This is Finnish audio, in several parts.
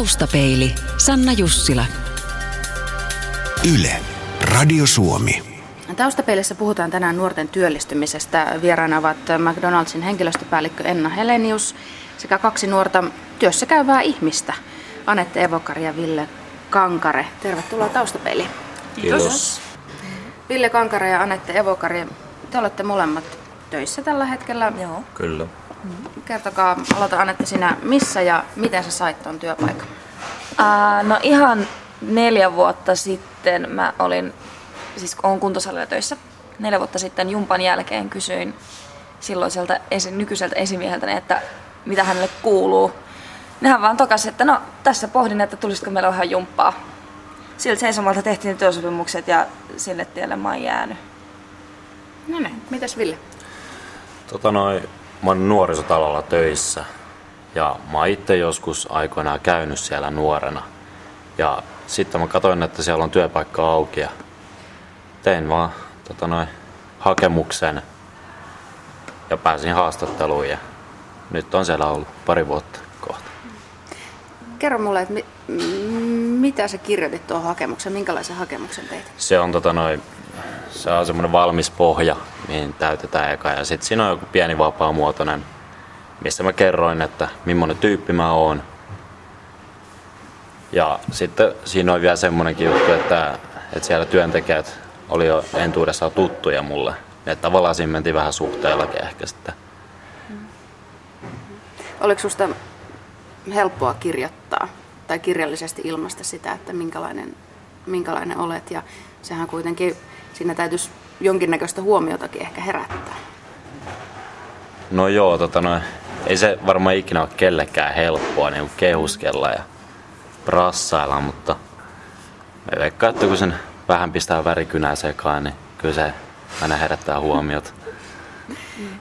Taustapeili, Sanna Jussila. Yle, Radio Suomi. Taustapeilissä puhutaan tänään nuorten työllistymisestä. Vieraana ovat McDonaldsin henkilöstöpäällikkö Enna Helenius sekä kaksi nuorta työssä käyvää ihmistä, Anette Evokari ja Ville Kankare. Tervetuloa Taustapeiliin. Kiitos. Ville Kankare ja Anette Evokari, te olette molemmat töissä tällä hetkellä. Joo. Kyllä. Kertokaa, aloita Anette sinä, missä ja miten sä sait tuon työpaikan? Uh, no ihan neljä vuotta sitten mä olin, siis olen kuntosalilla töissä. Neljä vuotta sitten jumpan jälkeen kysyin silloiselta esi- nykyiseltä esimieheltä, että mitä hänelle kuuluu. Nehän vaan tokas, että no tässä pohdin, että tulisiko meillä vähän jumppaa. Siltä seisomalta tehtiin työsopimukset ja sille tielle mä oon jäänyt. No niin, mitäs Ville? Tota noin, mä oon nuorisotalolla töissä ja mä oon itse joskus aikoinaan käynyt siellä nuorena. Ja sitten mä katsoin, että siellä on työpaikka auki ja tein vaan tota noin, hakemuksen ja pääsin haastatteluun ja nyt on siellä ollut pari vuotta kohta. Kerro mulle, että mi- mitä sä kirjoitit tuohon hakemukseen, minkälaisen hakemuksen teit? Se on, tota noin, se on semmoinen valmis pohja, mihin täytetään eka. Ja sitten siinä on joku pieni vapaamuotoinen, missä mä kerroin, että millainen tyyppi mä oon. Ja sitten siinä on vielä semmoinenkin juttu, että, että siellä työntekijät oli jo entuudessaan tuttuja mulle. Että tavallaan siinä mentiin vähän suhteellakin ehkä sitten. Oliko susta helppoa kirjoittaa tai kirjallisesti ilmaista sitä, että minkälainen, minkälainen olet ja sehän kuitenkin, siinä täytyisi jonkinnäköistä huomiotakin ehkä herättää. No joo, tota noin, ei se varmaan ikinä ole kellekään helppoa niin kehuskella ja prassailla, mutta me veikkaan, että kun sen vähän pistää värikynää sekaan, niin kyllä se aina herättää huomiota.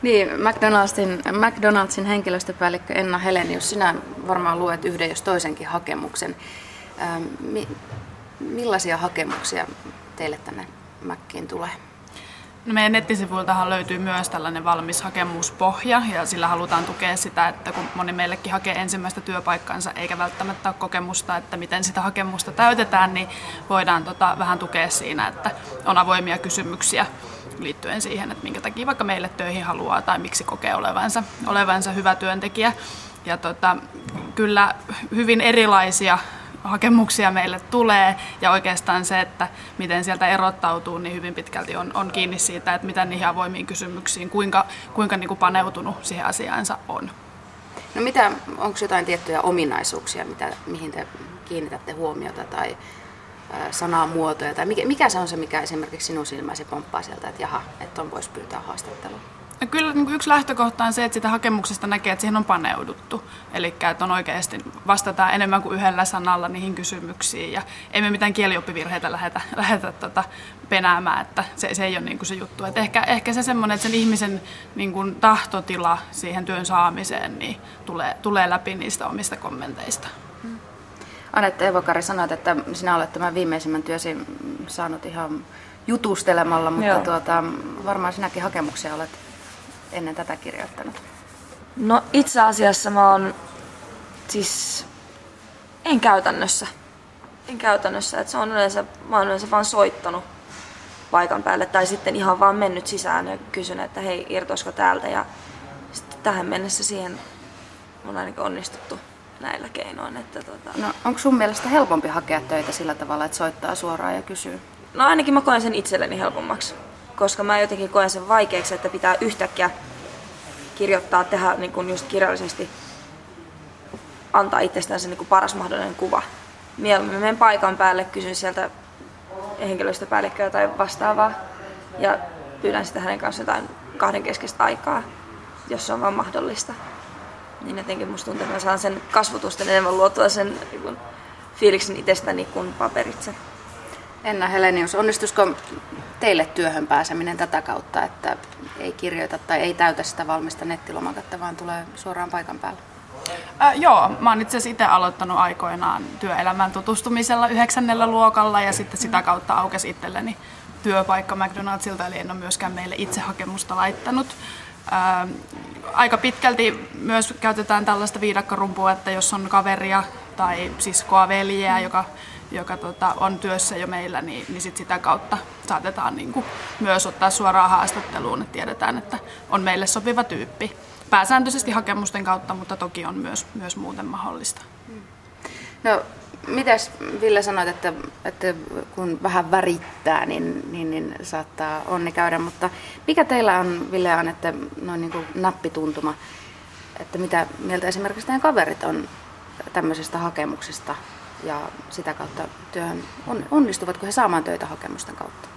Niin, McDonaldsin, McDonaldsin henkilöstöpäällikkö Enna Helenius, sinä varmaan luet yhden jos toisenkin hakemuksen. Ähm, mi, millaisia hakemuksia teille tänne Mäkkiin tulee? No meidän nettisivuiltahan löytyy myös tällainen valmis hakemuspohja ja sillä halutaan tukea sitä, että kun moni meillekin hakee ensimmäistä työpaikkansa eikä välttämättä ole kokemusta, että miten sitä hakemusta täytetään, niin voidaan tota vähän tukea siinä, että on avoimia kysymyksiä liittyen siihen, että minkä takia vaikka meille töihin haluaa tai miksi kokee olevansa, olevansa hyvä työntekijä. Ja tota, kyllä hyvin erilaisia hakemuksia meille tulee ja oikeastaan se, että miten sieltä erottautuu, niin hyvin pitkälti on, on kiinni siitä, että mitä niihin avoimiin kysymyksiin, kuinka, kuinka niin kuin paneutunut siihen asiaansa on. No mitä, onko jotain tiettyjä ominaisuuksia, mitä, mihin te kiinnitätte huomiota tai sanamuotoja, tai mikä, mikä se on se, mikä esimerkiksi sinun silmäsi pomppaa sieltä, että jaha, että on voisi pyytää haastattelua? No kyllä niin kuin yksi lähtökohta on se, että sitä hakemuksesta näkee, että siihen on paneuduttu. Eli että on oikeasti vastataan enemmän kuin yhdellä sanalla niihin kysymyksiin. Ja ei me mitään kielioppivirheitä lähetä, lähetä tota penäämään, että se, se ei ole niin kuin se juttu. Et ehkä, ehkä se semmoinen, että sen ihmisen niin kuin tahtotila siihen työn saamiseen niin tulee, tulee läpi niistä omista kommenteista. Anette Evokari sanoit, että sinä olet tämän viimeisimmän työsi saanut ihan jutustelemalla, mutta Joo. tuota, varmaan sinäkin hakemuksia olet ennen tätä kirjoittanut. No itse asiassa mä oon siis en käytännössä. En käytännössä, että se on yleensä, mä oon yleensä vaan soittanut paikan päälle tai sitten ihan vaan mennyt sisään ja kysynyt, että hei irtoisiko täältä ja sitten tähän mennessä siihen on ainakin onnistuttu näillä keinoin. Että tota... No, onko sun mielestä helpompi hakea töitä sillä tavalla, että soittaa suoraan ja kysyy? No ainakin mä koen sen itselleni helpommaksi, koska mä jotenkin koen sen vaikeaksi, että pitää yhtäkkiä kirjoittaa, tehdä niin kuin just kirjallisesti, antaa itsestään se niin kuin paras mahdollinen kuva. Mieluummin menen paikan päälle, kysyn sieltä henkilöstöpäällikköä tai vastaavaa ja pyydän sitä hänen kanssaan jotain kahdenkeskistä aikaa, jos se on vaan mahdollista. Niin jotenkin musta tuntuu, että mä saan sen kasvotusten enemmän luotua sen niin kuin, fiiliksen itsestäni kuin paperitse. Enna Helenius, onnistuisiko teille työhön pääseminen tätä kautta, että ei kirjoita tai ei täytä sitä valmista nettilomaketta, vaan tulee suoraan paikan päälle? Äh, joo, mä oon itse asiassa itse aloittanut aikoinaan työelämään tutustumisella yhdeksännellä luokalla ja sitten sitä kautta aukesi itselleni työpaikka McDonaldsilta, eli en ole myöskään meille itse hakemusta laittanut. Äh, aika pitkälti myös käytetään tällaista viidakkorumpua, että jos on kaveria tai siskoa, veljeä, joka, joka tota, on työssä jo meillä, niin, niin sit sitä kautta saatetaan niin kuin myös ottaa suoraan haastatteluun, että tiedetään, että on meille sopiva tyyppi. Pääsääntöisesti hakemusten kautta, mutta toki on myös, myös muuten mahdollista. No, mitäs Ville sanoit, että, että kun vähän värittää, niin, niin, niin saattaa onni käydä, mutta mikä teillä on, Ville, on, että noin niin kuin nappituntuma, että mitä mieltä esimerkiksi teidän kaverit on tämmöisestä hakemuksesta ja sitä kautta työhön, onnistuvatko he saamaan töitä hakemusten kautta?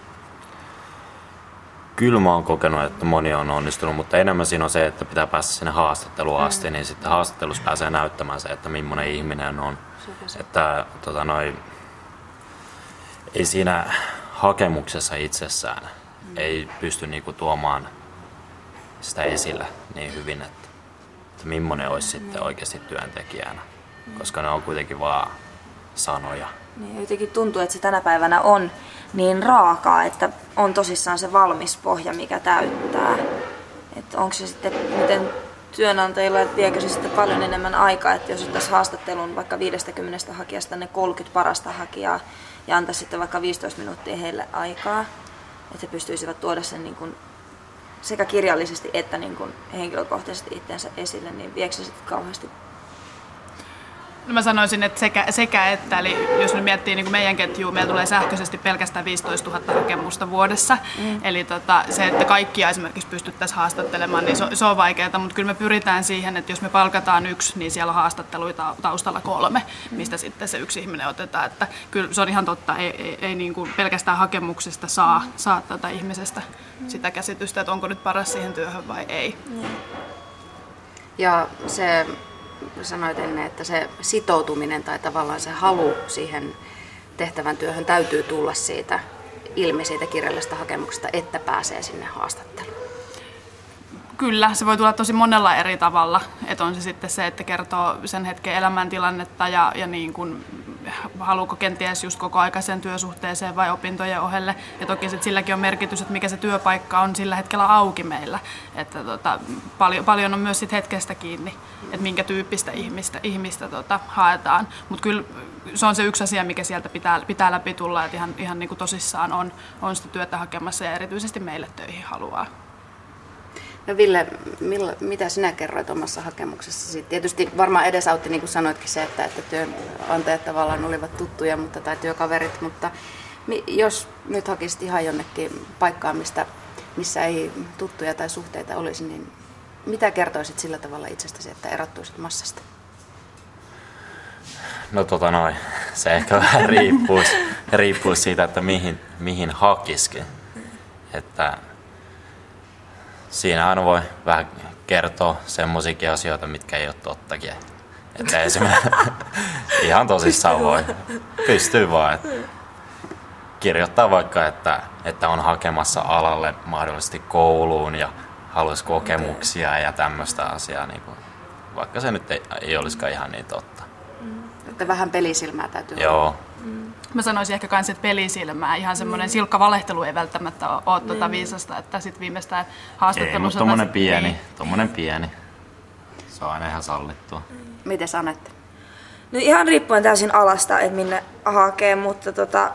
Kyllä mä oon kokenut, että moni on onnistunut, mutta enemmän siinä on se, että pitää päästä sinne haastatteluun asti, mm. niin sitten haastattelussa pääsee näyttämään se, että millainen ihminen on. Että tota, noi, ei siinä hakemuksessa itsessään mm. ei pysty niinku tuomaan sitä esille niin hyvin, että, että millainen olisi mm. sitten oikeasti työntekijänä, mm. koska ne on kuitenkin vaan sanoja. Niin, jotenkin tuntuu, että se tänä päivänä on niin raakaa, että on tosissaan se valmis pohja, mikä täyttää. Että onko se sitten, miten työnantajilla, että viekö se sitten paljon enemmän aikaa, että jos ottaisiin haastattelun vaikka 50 hakijasta ne 30 parasta hakijaa ja antaisi sitten vaikka 15 minuuttia heille aikaa, että he pystyisivät tuoda sen niin kuin sekä kirjallisesti että niin kuin henkilökohtaisesti itseensä esille, niin viekö se sitten kauheasti No mä sanoisin, että sekä, sekä että, eli jos nyt miettii niin kuin meidän ketjua, meillä tulee sähköisesti pelkästään 15 000 hakemusta vuodessa. Mm. Eli tota, se, että kaikkia esimerkiksi pystyttäisiin haastattelemaan, niin se, se on vaikeaa, mutta kyllä me pyritään siihen, että jos me palkataan yksi, niin siellä on haastatteluita taustalla kolme, mistä mm. sitten se yksi ihminen otetaan. Että kyllä se on ihan totta, ei, ei, ei niin kuin pelkästään hakemuksesta saa, saa tätä ihmisestä mm. sitä käsitystä, että onko nyt paras siihen työhön vai ei. Mm. Ja se sanoit ennen, että se sitoutuminen tai tavallaan se halu siihen tehtävän työhön täytyy tulla siitä ilmi siitä kirjallisesta hakemuksesta, että pääsee sinne haastatteluun. Kyllä, se voi tulla tosi monella eri tavalla. Että on se sitten se, että kertoo sen hetken elämäntilannetta ja, ja niin kuin haluuko kenties just koko aikaiseen työsuhteeseen vai opintojen ohelle. Ja toki sit silläkin on merkitys, että mikä se työpaikka on sillä hetkellä auki meillä. Että tota, paljon, paljon on myös sit hetkestä kiinni, että minkä tyyppistä ihmistä, ihmistä tota, haetaan. Mutta kyllä se on se yksi asia, mikä sieltä pitää, pitää läpi tulla, että ihan, ihan niin kuin tosissaan on, on sitä työtä hakemassa ja erityisesti meille töihin haluaa. No Ville, millä, mitä sinä kerroit omassa hakemuksessasi? Tietysti varmaan edesautti, niin kuin sanoitkin, se, että, että työnantajat tavallaan olivat tuttuja mutta, tai työkaverit, mutta jos nyt hakisit ihan jonnekin paikkaan, mistä, missä ei tuttuja tai suhteita olisi, niin mitä kertoisit sillä tavalla itsestäsi, että erottuisit massasta? No tota noin, se ehkä vähän riippuisi, riippuisi siitä, että mihin, mihin hakisikin. Että siinä aina voi vähän kertoa semmoisiakin asioita, mitkä ei ole tottakin. Että esimerkiksi ihan tosissaan voi. Pystyy vaan. Että kirjoittaa vaikka, että, että on hakemassa alalle mahdollisesti kouluun ja haluaisi kokemuksia ja tämmöistä asiaa, niin kuin, vaikka se nyt ei, ei olisikaan ihan niin totta. Että vähän pelisilmää täytyy Joo. olla. Mä sanoisin ehkä kans, että pelisilmää. Ihan semmoinen mm. silkka valehtelu ei välttämättä ole, ole tuota viisasta, että sitten viimeistään haastattelussa... Ei, mutta tommonen pieni, niin. tommonen pieni. Se on aina ihan sallittua. Miten sanot? No ihan riippuen täysin alasta, että minne hakee, mutta tota,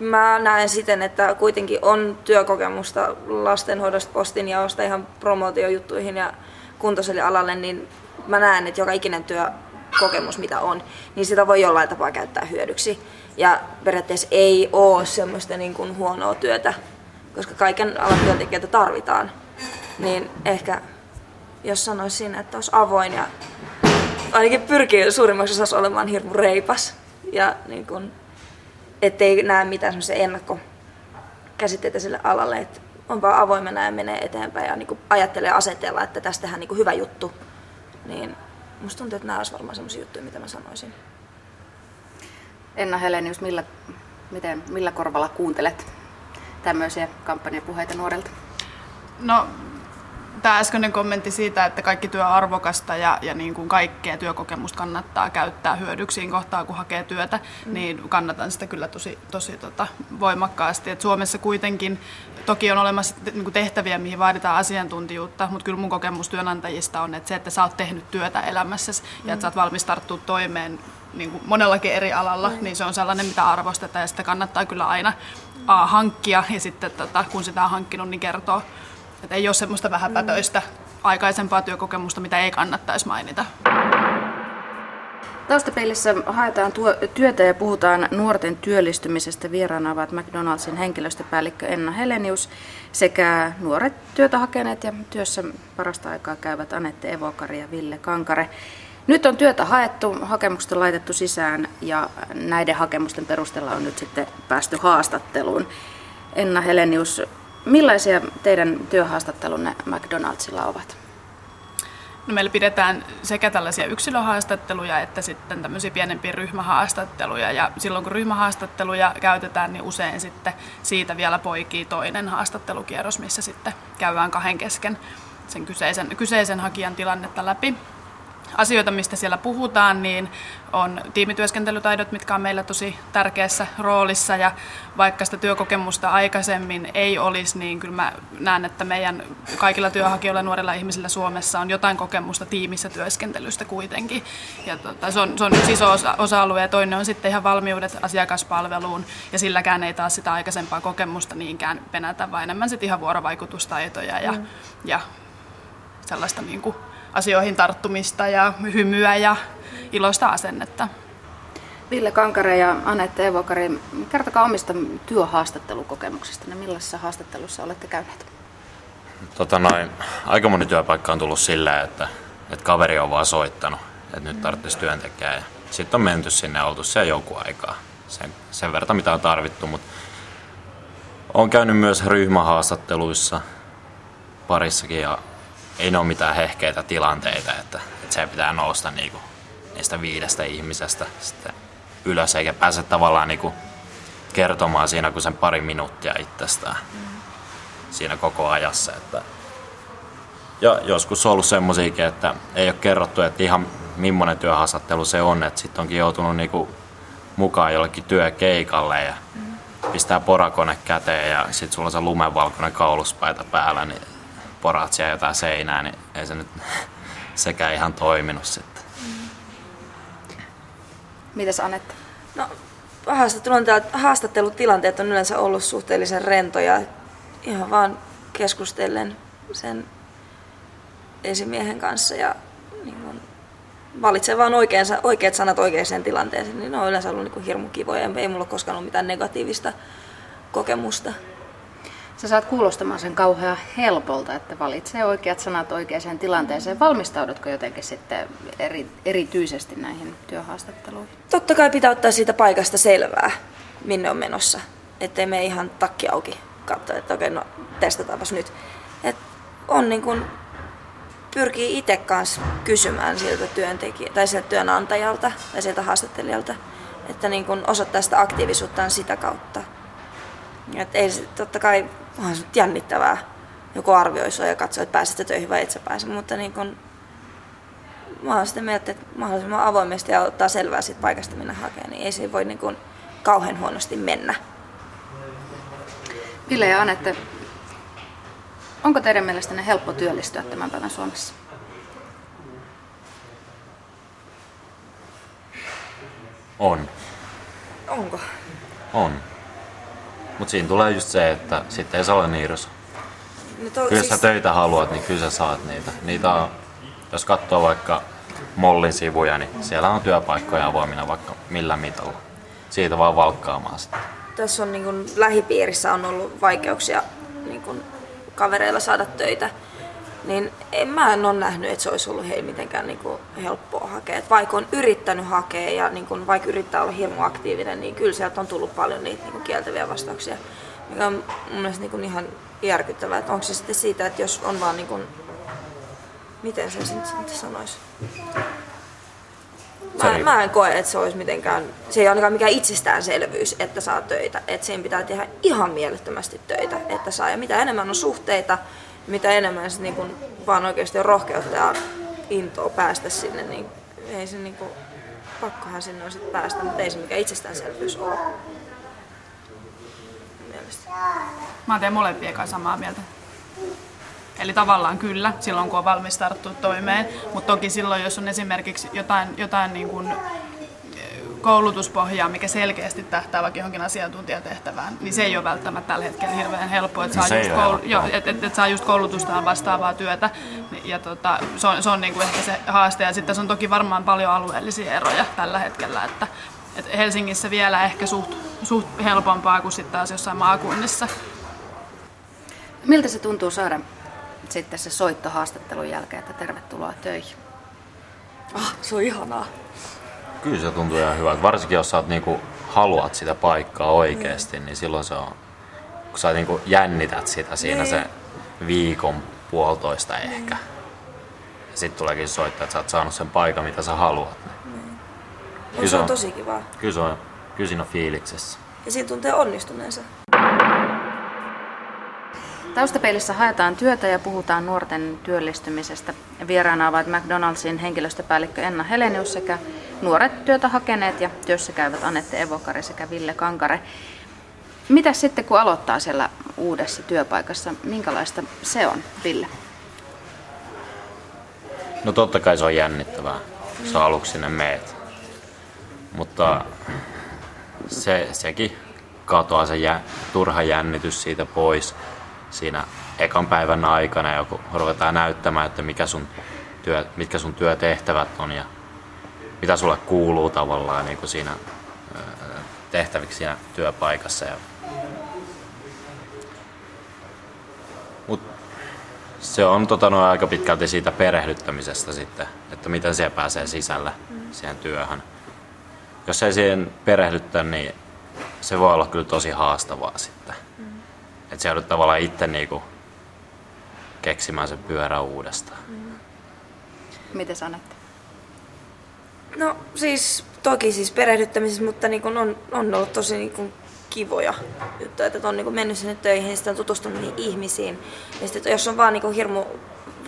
mä näen siten, että kuitenkin on työkokemusta lastenhoidosta, postinjaosta ihan promotiojuttuihin ja kuntosalialalle, niin mä näen, että joka ikinen työ kokemus, mitä on, niin sitä voi jollain tapaa käyttää hyödyksi. Ja periaatteessa ei ole semmoista niin kuin huonoa työtä, koska kaiken alan työntekijöitä tarvitaan. Niin ehkä jos sanoisin, että olisi avoin ja ainakin pyrkii suurimmaksi osassa olemaan hirmu reipas ja niin kuin, ettei näe mitään semmoisia ennakkokäsitteitä sille alalle, että on vaan avoimena ja menee eteenpäin ja niin kuin ajattelee asetella, että tästä tehdään niin hyvä juttu, niin musta tuntuu, että nämä olisivat varmaan sellaisia juttuja, mitä mä sanoisin. Enna Helenius, millä, miten, millä korvalla kuuntelet tämmöisiä kampanjapuheita nuorelta? No tämä äskeinen kommentti siitä, että kaikki työ on arvokasta ja, ja niin kuin kaikkea työkokemusta kannattaa käyttää hyödyksiin kohtaa, kun hakee työtä, mm. niin kannatan sitä kyllä tosi, tosi tota, voimakkaasti. Et Suomessa kuitenkin toki on olemassa niin tehtäviä, mihin vaaditaan asiantuntijuutta, mutta kyllä mun kokemus työnantajista on, että se, että sä oot tehnyt työtä elämässäsi mm. ja että sä oot valmis tarttua toimeen niin kuin monellakin eri alalla, mm. niin se on sellainen, mitä arvostetaan ja sitä kannattaa kyllä aina a, hankkia ja sitten tota, kun sitä on hankkinut, niin kertoo, että ei ole semmoista vähäpätöistä mm. aikaisempaa työkokemusta, mitä ei kannattaisi mainita. Taustapeilissä haetaan tuo, työtä ja puhutaan nuorten työllistymisestä. Vieraana ovat McDonaldsin henkilöstöpäällikkö Enna Helenius sekä nuoret työtä hakeneet ja työssä parasta aikaa käyvät Anette Evokari ja Ville Kankare. Nyt on työtä haettu, hakemukset on laitettu sisään ja näiden hakemusten perusteella on nyt sitten päästy haastatteluun. Enna Helenius, millaisia teidän työhaastattelunne McDonaldsilla ovat? No meillä pidetään sekä tällaisia yksilöhaastatteluja että sitten tämmöisiä pienempiä ryhmähaastatteluja. Ja silloin kun ryhmähaastatteluja käytetään, niin usein sitten siitä vielä poikii toinen haastattelukierros, missä sitten käydään kahden kesken sen kyseisen, kyseisen hakijan tilannetta läpi asioita, mistä siellä puhutaan, niin on tiimityöskentelytaidot, mitkä on meillä tosi tärkeässä roolissa. Ja vaikka sitä työkokemusta aikaisemmin ei olisi, niin kyllä mä näen, että meidän kaikilla työhakijoilla nuorilla ihmisillä Suomessa on jotain kokemusta tiimissä työskentelystä kuitenkin. Ja tota, se, on, se on yksi iso osa, osa-alue ja toinen on sitten ihan valmiudet asiakaspalveluun. Ja silläkään ei taas sitä aikaisempaa kokemusta niinkään penätä, vaan enemmän sitten ihan vuorovaikutustaitoja ja, mm. ja sellaista niin kuin asioihin tarttumista ja hymyä ja iloista asennetta. Ville Kankare ja Anette Evokari, kertokaa omista työhaastattelukokemuksista. Millaisessa haastattelussa olette käyneet? Tota noin, aika moni työpaikka on tullut sillä, että, että kaveri on vaan soittanut, että nyt tarvitsisi työntekijää. Sitten on menty sinne ja oltu siellä jonkun aikaa. Sen, sen verran mitä on tarvittu, mutta olen käynyt myös ryhmähaastatteluissa parissakin ja ei ne ole mitään hehkeitä tilanteita, että, että se pitää nousta niinku niistä viidestä ihmisestä sitten ylös, eikä pääse tavallaan niinku kertomaan siinä kuin sen pari minuuttia itsestään siinä koko ajassa. Että ja joskus on ollut semmoisiakin, että ei ole kerrottu, että ihan millainen työhaastattelu se on, että sitten onkin joutunut niinku mukaan jollekin työkeikalle ja pistää porakone käteen ja sitten sulla on se lumenvalkoinen kauluspaita päällä, niin poraat siellä jotain seinää, niin ei se nyt sekään ihan toiminut sitten. Mm. Mitäs Anette? No, haastattelutilanteet on yleensä ollut suhteellisen rentoja. Ihan vaan keskustellen sen esimiehen kanssa ja niin kun valitsee vaan oikeansa, oikeat sanat oikeaan tilanteeseen, niin ne on yleensä ollut niin hirmu kivoja. Ei mulla koskaan ollut mitään negatiivista kokemusta sä saat kuulostamaan sen kauhean helpolta, että valitsee oikeat sanat oikeaan tilanteeseen. Valmistaudutko jotenkin sitten eri, erityisesti näihin työhaastatteluihin? Totta kai pitää ottaa siitä paikasta selvää, minne on menossa. Ettei me ihan takki auki katsoa, että okei, no testataanpas nyt. Et on niin kun, pyrkii itse kanssa kysymään siltä työntekijä, tai sieltä työnantajalta tai sieltä haastattelijalta, että niin kun osoittaa sitä aktiivisuuttaan sitä kautta. Et ei, totta kai onhan se jännittävää joku arvioi sua ja katsoo, että pääset töihin vai et sä pääse, mutta niin kun, mä oon sitä mieltä, että mahdollisimman avoimesti ja ottaa selvää siitä paikasta, minä hakee, niin ei se voi niin kun kauhean huonosti mennä. Ville ja Anette, onko teidän mielestänne helppo työllistyä tämän päivän Suomessa? On. Onko? On. Mutta siinä tulee just se, että sitten ei saa olla niirus. No to, kyllä siis... sä töitä haluat, niin kyllä sä saat niitä. Niitä on, jos katsoo vaikka Mollin sivuja, niin siellä on työpaikkoja avoimina vaikka millä mitalla. Siitä vaan valkkaamaan sitä. Tässä on niin kun, lähipiirissä on ollut vaikeuksia niin kun, kavereilla saada töitä. Niin en, mä en ole nähnyt, että se olisi ollut heille mitenkään niin kuin, helppoa hakea. Et vaikka on yrittänyt hakea ja niin kuin, vaikka yrittää olla hirmu aktiivinen, niin kyllä sieltä on tullut paljon niitä niin kuin, kieltäviä vastauksia. Mikä on mun mielestä niin kuin, ihan järkyttävää. Että onko se sitten siitä, että jos on vaan niin kuin, miten se sitten sanoisi? Mä, mä en koe, että se olisi mitenkään, se ei ainakaan mikään itsestäänselvyys, että saa töitä. Että siinä pitää tehdä ihan mielettömästi töitä, että saa. Ja mitä enemmän on suhteita, mitä enemmän sit niin kun vaan oikeasti on rohkeutta ja intoa päästä sinne, niin ei se niin kun, pakkohan sinne on sit päästä, mutta ei se mikä itsestäänselvyys ole. Mielestäni. Mä teen molempien kanssa samaa mieltä. Eli tavallaan kyllä, silloin kun on valmis tarttua toimeen, mutta toki silloin, jos on esimerkiksi jotain, jotain niin kuin koulutuspohjaa, mikä selkeästi tähtää vaikka johonkin asiantuntijatehtävään, niin se ei ole välttämättä tällä hetkellä hirveän helppoa, että saa, Se just, koulu- helppoa. jo, et, et, et saa just koulutustaan vastaavaa työtä. Ja tota, se on, se on niin kuin ehkä se haaste. Ja sitten tässä on toki varmaan paljon alueellisia eroja tällä hetkellä, että et Helsingissä vielä ehkä suht, suht helpompaa kuin sitten taas jossain maakunnissa. Miltä se tuntuu saada sitten se soitto haastattelun jälkeen, että tervetuloa töihin? Ah, se on ihanaa. Kyllä se tuntuu ihan hyvältä. Varsinkin jos sä oot niinku, haluat sitä paikkaa oikeasti, niin silloin se on, kun sä niinku jännität sitä siinä se viikon puolitoista ehkä. Ja sitten tuleekin soittaa, että sä oot saanut sen paikan, mitä sä haluat. Mut se on tosi kivaa. Kyllä, se on, kyllä siinä on fiiliksessä. Ja siinä tuntee onnistuneensa. Taustapeilissä haetaan työtä ja puhutaan nuorten työllistymisestä. Vieraana ovat McDonaldsin henkilöstöpäällikkö Enna Helenius sekä nuoret työtä hakeneet ja työssä käyvät Anette Evokari sekä Ville Kankare. Mitä sitten kun aloittaa siellä uudessa työpaikassa, minkälaista se on, Ville? No totta kai se on jännittävää, jos sä aluksi sinne meet. Mutta se, sekin katoaa se jä, turha jännitys siitä pois siinä ekan päivän aikana, ja kun ruvetaan näyttämään, että mikä sun työ, mitkä sun työtehtävät on ja mitä sulle kuuluu tavallaan niin kuin siinä tehtäviksi siinä työpaikassa. Ja... Mut se on tota, no, aika pitkälti siitä perehdyttämisestä sitten, että miten siellä pääsee sisälle siihen työhön. Jos ei siihen perehdyttä, niin se voi olla kyllä tosi haastavaa sitten. Että se joudut tavallaan itse niinku keksimään sen pyörä uudestaan. Miten Anette? No siis toki siis perehdyttämisessä, mutta niin kun on, on ollut tosi niin kun kivoja juttuja, että on niin kun mennyt sinne töihin ja sitten on tutustunut niihin ihmisiin. Ja sitten jos on vaan niin kun hirmu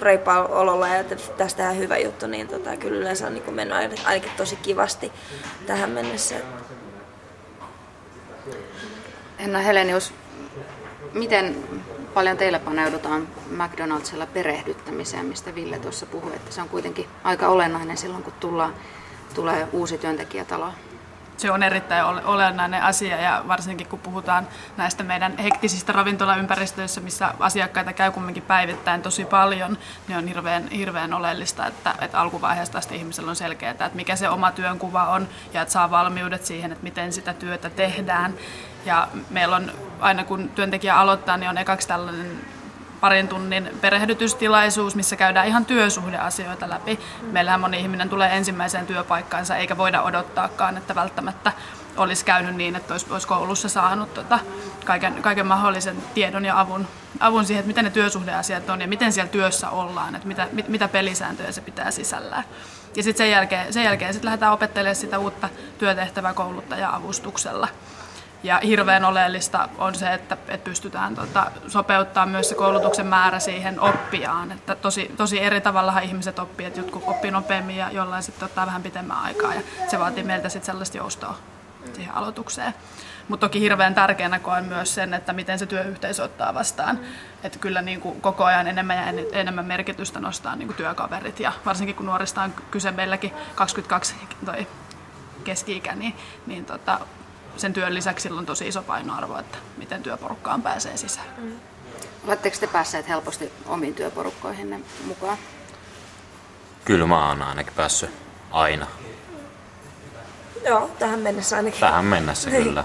reipaalla ololla ja että tästä tehdään hyvä juttu, niin tota, kyllä yleensä on niin kun mennyt ainakin- ainakin tosi kivasti tähän mennessä. Enna Helenius, miten paljon teillä paneudutaan McDonaldsilla perehdyttämiseen, mistä Ville tuossa puhui, että se on kuitenkin aika olennainen silloin, kun tullaan, tulee uusi työntekijä taloon. se on erittäin ole- olennainen asia ja varsinkin kun puhutaan näistä meidän hektisistä ravintolaympäristöissä, missä asiakkaita käy kumminkin päivittäin tosi paljon, niin on hirveän, hirveän oleellista, että, että alkuvaiheesta asti ihmisellä on selkeää, että mikä se oma työnkuva on ja että saa valmiudet siihen, että miten sitä työtä tehdään. Ja meillä on aina kun työntekijä aloittaa, niin on ekaksi tällainen parin tunnin perehdytystilaisuus, missä käydään ihan työsuhdeasioita läpi. Meillähän moni ihminen tulee ensimmäiseen työpaikkaansa, eikä voida odottaakaan, että välttämättä olisi käynyt niin, että olisi, olisi koulussa saanut tota, kaiken, kaiken mahdollisen tiedon ja avun, avun siihen, että miten ne työsuhdeasiat on ja miten siellä työssä ollaan, että mitä, mit, mitä pelisääntöjä se pitää sisällään. Ja sitten sen jälkeen, sen jälkeen sit lähdetään opettelemaan sitä uutta työtehtävää kouluttaja-avustuksella. Ja hirveän oleellista on se, että, että pystytään tota, sopeuttaa myös se koulutuksen määrä siihen oppijaan. Että tosi, tosi eri tavalla ihmiset oppii, että jotkut oppii nopeammin ja jollain sitten ottaa vähän pitemmän aikaa. Ja se vaatii meiltä sitten sellaista joustoa siihen aloitukseen. Mutta toki hirveän tärkeänä koen myös sen, että miten se työyhteisö ottaa vastaan. Että kyllä niin kuin koko ajan enemmän ja en- enemmän merkitystä nostaa niin kuin työkaverit. Ja varsinkin kun nuorista on kyse meilläkin 22 toi keski-ikä, niin, niin tota, sen työn lisäksi sillä on tosi iso painoarvo, että miten työporukkaan pääsee sisään. Oletteko te päässeet helposti omiin työporukkoihinne mukaan? Kyllä mä oon ainakin päässyt aina. Joo, tähän mennessä ainakin. Tähän mennessä kyllä.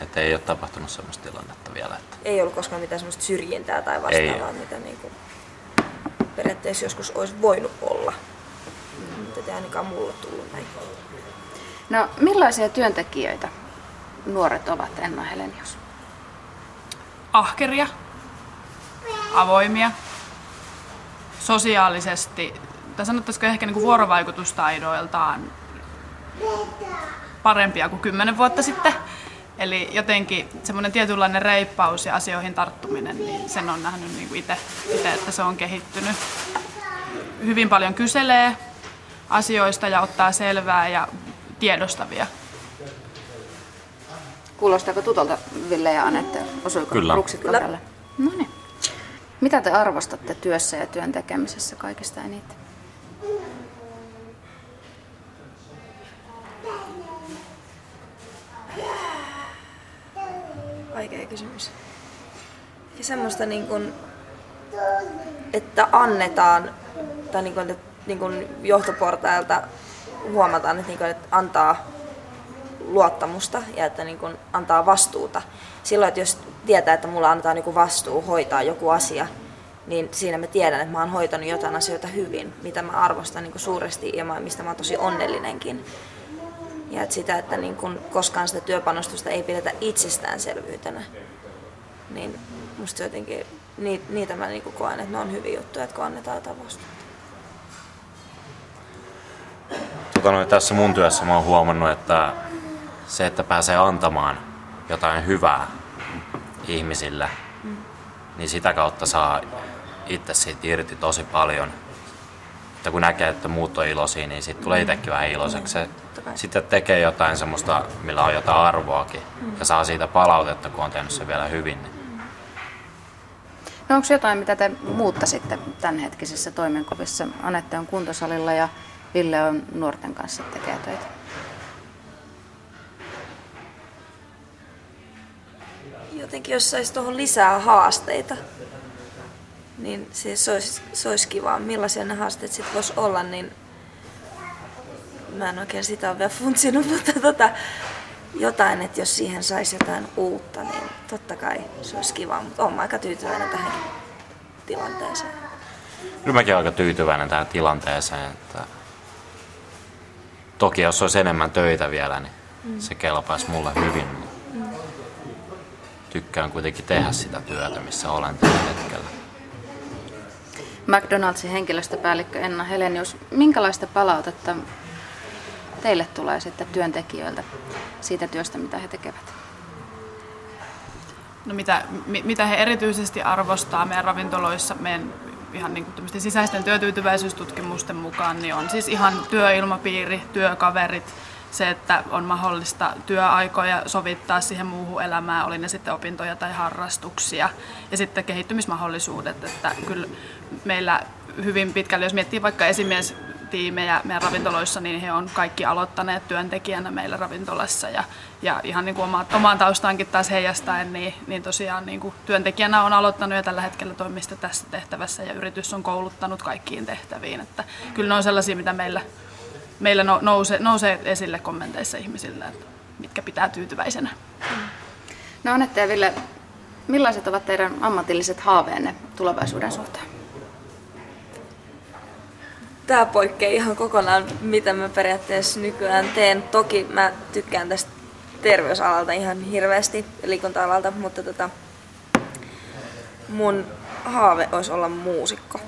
Että ei ole tapahtunut sellaista tilannetta vielä. Että Ei ollut koskaan mitään semmoista syrjintää tai vastaavaa, mitä niinku periaatteessa joskus olisi voinut olla. Mutta ei ainakaan mulle tullut näin. No, millaisia työntekijöitä nuoret ovat, Enna Helenius? Ahkeria, avoimia, sosiaalisesti, tai sanottaisiko ehkä niin kuin vuorovaikutustaidoiltaan parempia kuin kymmenen vuotta sitten. Eli jotenkin semmoinen tietynlainen reippaus ja asioihin tarttuminen, niin sen on nähnyt niin itse, että se on kehittynyt. Hyvin paljon kyselee asioista ja ottaa selvää ja tiedostavia. Kuulostaako tutolta Ville ja Anette? Osuiko Kyllä. ruksit kohdalle? No niin. Mitä te arvostatte työssä ja työn tekemisessä kaikista eniten? Vaikea kysymys. Ja semmoista niin kuin, että annetaan, tai niin kuin, että niin kuin johtoportailta huomataan, että, niin kuin, että antaa luottamusta ja että niin kuin antaa vastuuta. Silloin, että jos tietää, että mulla annetaan niin kuin vastuu hoitaa joku asia, niin siinä mä tiedän, että mä oon hoitanut jotain asioita hyvin, mitä mä arvostan niin kuin suuresti ja mistä mä oon tosi onnellinenkin. Ja että sitä, että niin kun koskaan sitä työpanostusta ei pidetä itsestäänselvyytenä, niin musta jotenkin niitä mä niin koen, että ne on hyviä juttuja, että kun annetaan jotain vastuuta. Tota noin, tässä mun työssä mä oon huomannut, että se, että pääsee antamaan jotain hyvää ihmisille, mm. niin sitä kautta saa itse siitä irti tosi paljon. Että kun näkee, että muut on iloisia, niin sitten tulee itsekin vähän iloiseksi. Se sitten tekee jotain semmoista, millä on jotain arvoakin mm. ja saa siitä palautetta, kun on tehnyt se vielä hyvin. Niin. No onko jotain, mitä te muuttaisitte tämänhetkisessä toimenkuvissa? Anette on kuntosalilla ja Ville on nuorten kanssa tekee töitä. Jotenkin jos saisi tuohon lisää haasteita, niin siis se olisi, se olisi kiva. Millaisia ne haasteet sitten voisi olla, niin mä en oikein sitä ole vielä funtsinut, mutta tota, jotain, että jos siihen saisi jotain uutta, niin totta kai se olisi kiva, mutta olen aika tyytyväinen tähän tilanteeseen. Kyllä mäkin aika tyytyväinen tähän tilanteeseen. Että toki jos olisi enemmän töitä vielä, niin mm. se kelpaisi mulle hyvin. Mm. Tykkään kuitenkin tehdä sitä työtä, missä olen tällä hetkellä. McDonaldsin henkilöstöpäällikkö Enna Helenius, minkälaista palautetta teille tulee sitten työntekijöiltä siitä työstä, mitä he tekevät? No mitä, mitä he erityisesti arvostaa meidän ravintoloissa, meidän ihan niin kuin sisäisten työtyytyväisyystutkimusten mukaan, niin on siis ihan työilmapiiri, työkaverit, se, että on mahdollista työaikoja sovittaa siihen muuhun elämään, oli ne sitten opintoja tai harrastuksia, ja sitten kehittymismahdollisuudet, että kyllä meillä hyvin pitkälle, jos miettii vaikka esimies tiimejä meidän ravintoloissa, niin he on kaikki aloittaneet työntekijänä meillä ravintolassa ja, ja ihan niin kuin oma, omaan taustaankin taas heijastaen, niin, niin tosiaan niin kuin työntekijänä on aloittanut ja tällä hetkellä toimista tässä tehtävässä ja yritys on kouluttanut kaikkiin tehtäviin. Että kyllä ne on sellaisia, mitä meillä, meillä nousee, nousee esille kommenteissa ihmisillä, että mitkä pitää tyytyväisenä. No Anette ja Ville, millaiset ovat teidän ammatilliset haaveenne tulevaisuuden suhteen? tämä poikkeaa ihan kokonaan, mitä mä periaatteessa nykyään teen. Toki mä tykkään tästä terveysalalta ihan hirveästi, liikunta-alalta, mutta tota, mun haave olisi olla muusikko.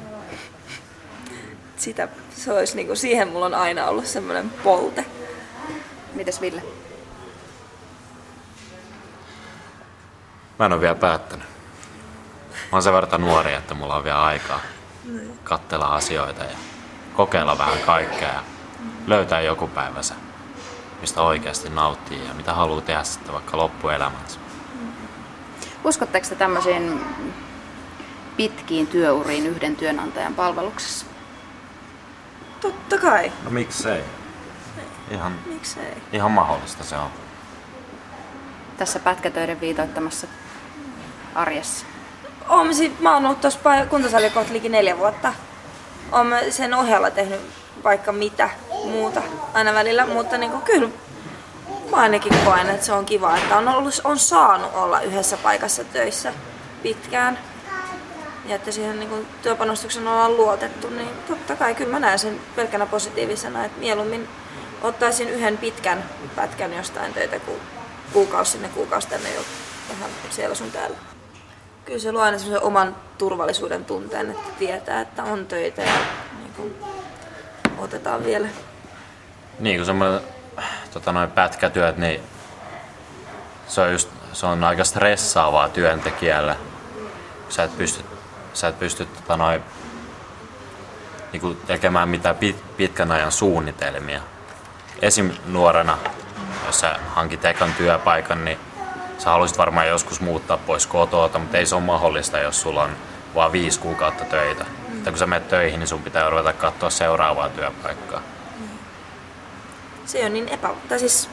Sitä, se olisi, niinku, siihen mulla on aina ollut semmoinen polte. Mites Ville? Mä en ole vielä päättänyt. Mä oon sen verran nuori, että mulla on vielä aikaa niin. katsella asioita ja kokeilla vähän kaikkea ja löytää joku päivä se, mistä oikeasti nauttii ja mitä haluaa tehdä sitten vaikka loppuelämänsä. Uskotteko te tämmöisiin pitkiin työuriin yhden työnantajan palveluksessa? Totta kai. No miksei? Ihan, miksei? ihan mahdollista se on. Tässä pätkätöiden viitoittamassa arjessa. Oon, mä oon ollut tuossa kuntosalikohta liki neljä vuotta olen sen ohella tehnyt vaikka mitä muuta aina välillä, mutta niin kuin, kyllä mä ainakin koen, että se on kiva, että on, ollut, on saanut olla yhdessä paikassa töissä pitkään ja että siihen niin kuin, työpanostuksen ollaan luotettu, niin totta kai kyllä mä näen sen pelkänä positiivisena, että mieluummin ottaisin yhden pitkän pätkän jostain töitä kuin kuukausi sinne kuukausi tänne jo vähän siellä sun täällä kyllä se luo aina semmoisen oman turvallisuuden tunteen, että tietää, että on töitä ja niin kuin, otetaan vielä. Niin kuin semmoinen tota noin pätkätyöt, niin se on, just, se on aika stressaavaa työntekijälle. Sä et pysty, sä et pysty tota noin, niinku tekemään mitään pit, pitkän ajan suunnitelmia. Esim. nuorena, jos sä hankit ekan työpaikan, niin sä haluaisit varmaan joskus muuttaa pois kotoa, mutta ei se ole mahdollista, jos sulla on vain viisi kuukautta töitä. Mm. kun sä menet töihin, niin sun pitää ruveta katsoa seuraavaa työpaikkaa. Mm. Se on niin epä... Tai siis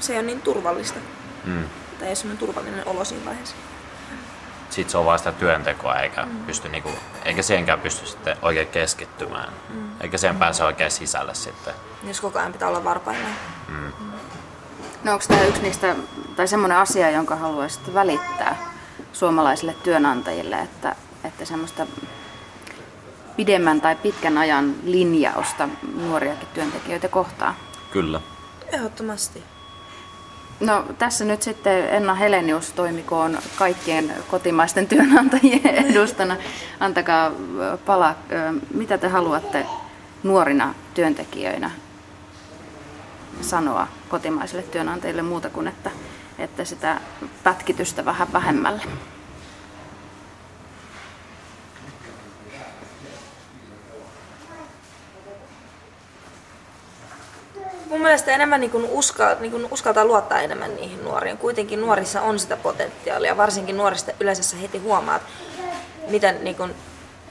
se on niin turvallista. Mm. Tai ei ole semmoinen turvallinen olo siinä vaiheessa. Sitten se on vain sitä työntekoa, eikä, mm. pysty niinku, eikä siihenkään pysty sitten oikein keskittymään. Mm. Eikä sen pääse oikein sisälle sitten. Jos koko ajan pitää olla varpailla. Mm. Mm. No onko tämä yksi niistä, tai semmoinen asia, jonka haluaisit välittää suomalaisille työnantajille, että, että semmoista pidemmän tai pitkän ajan linjausta nuoriakin työntekijöitä kohtaan? Kyllä. Ehdottomasti. No tässä nyt sitten Enna Helenius toimikoon kaikkien kotimaisten työnantajien edustana. Antakaa pala, mitä te haluatte nuorina työntekijöinä sanoa kotimaisille työnantajille muuta kuin, että, että sitä pätkitystä vähän vähemmälle? Mun mielestä enemmän niin kuin uska, niin kuin uskaltaa luottaa enemmän niihin nuoriin. Kuitenkin nuorissa on sitä potentiaalia, varsinkin nuorista yleensä heti huomaat, miten niin kuin,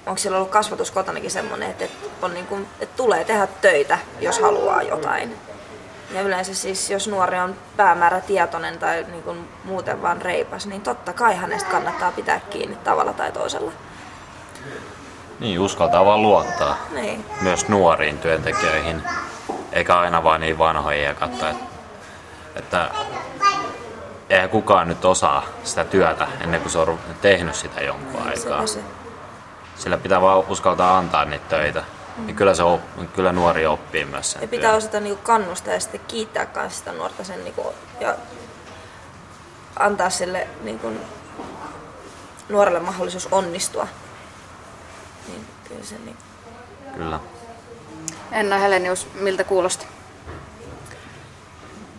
onko siellä ollut kasvatus kotonakin semmoinen, että, on niin kuin, että tulee tehdä töitä, jos haluaa jotain. Ja yleensä siis, jos nuori on päämäärä tietoinen tai niin kuin muuten vaan reipas, niin totta kai hänestä kannattaa pitää kiinni tavalla tai toisella. Niin, uskaltaa vaan luottaa. Niin. Myös nuoriin työntekijöihin, eikä aina vaan niin vanhoja ja katsoa, että, että eihän kukaan nyt osaa sitä työtä ennen kuin se on tehnyt sitä jonkun aikaa. Se. Sillä pitää vaan uskaltaa antaa niitä töitä. Mm. Niin kyllä, se op, kyllä nuori oppii myös sen Ja pitää työn. osata niinku kannustaa ja sitten kiittää kanssa sitä nuorta sen niinku, ja antaa sille niinku, nuorelle mahdollisuus onnistua. Niin, kyllä se niin. Kyllä. Enna Helenius, miltä kuulosti?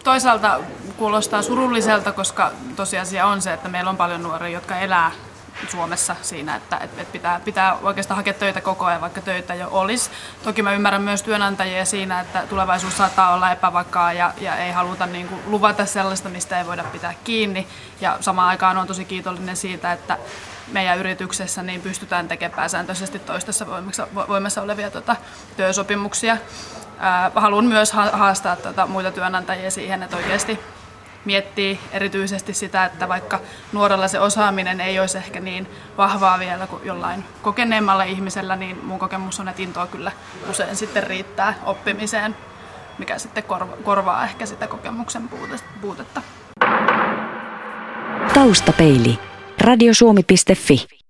Toisaalta kuulostaa surulliselta, koska tosiasia on se, että meillä on paljon nuoria, jotka elää Suomessa siinä, että, että pitää, pitää oikeastaan hakea töitä koko ajan, vaikka töitä jo olisi. Toki mä ymmärrän myös työnantajia siinä, että tulevaisuus saattaa olla epävakaa ja, ja ei haluta niin kuin, luvata sellaista, mistä ei voida pitää kiinni. Ja samaan aikaan on tosi kiitollinen siitä, että meidän yrityksessä niin pystytään tekemään pääsääntöisesti toistessa voimassa olevia tota, työsopimuksia. haluan myös haastaa tota, muita työnantajia siihen, että oikeasti miettii erityisesti sitä, että vaikka nuorella se osaaminen ei olisi ehkä niin vahvaa vielä kuin jollain kokeneemmalla ihmisellä, niin mun kokemus on, että intoa kyllä usein sitten riittää oppimiseen, mikä sitten korvaa ehkä sitä kokemuksen puutetta. Taustapeili. Radiosuomi.fi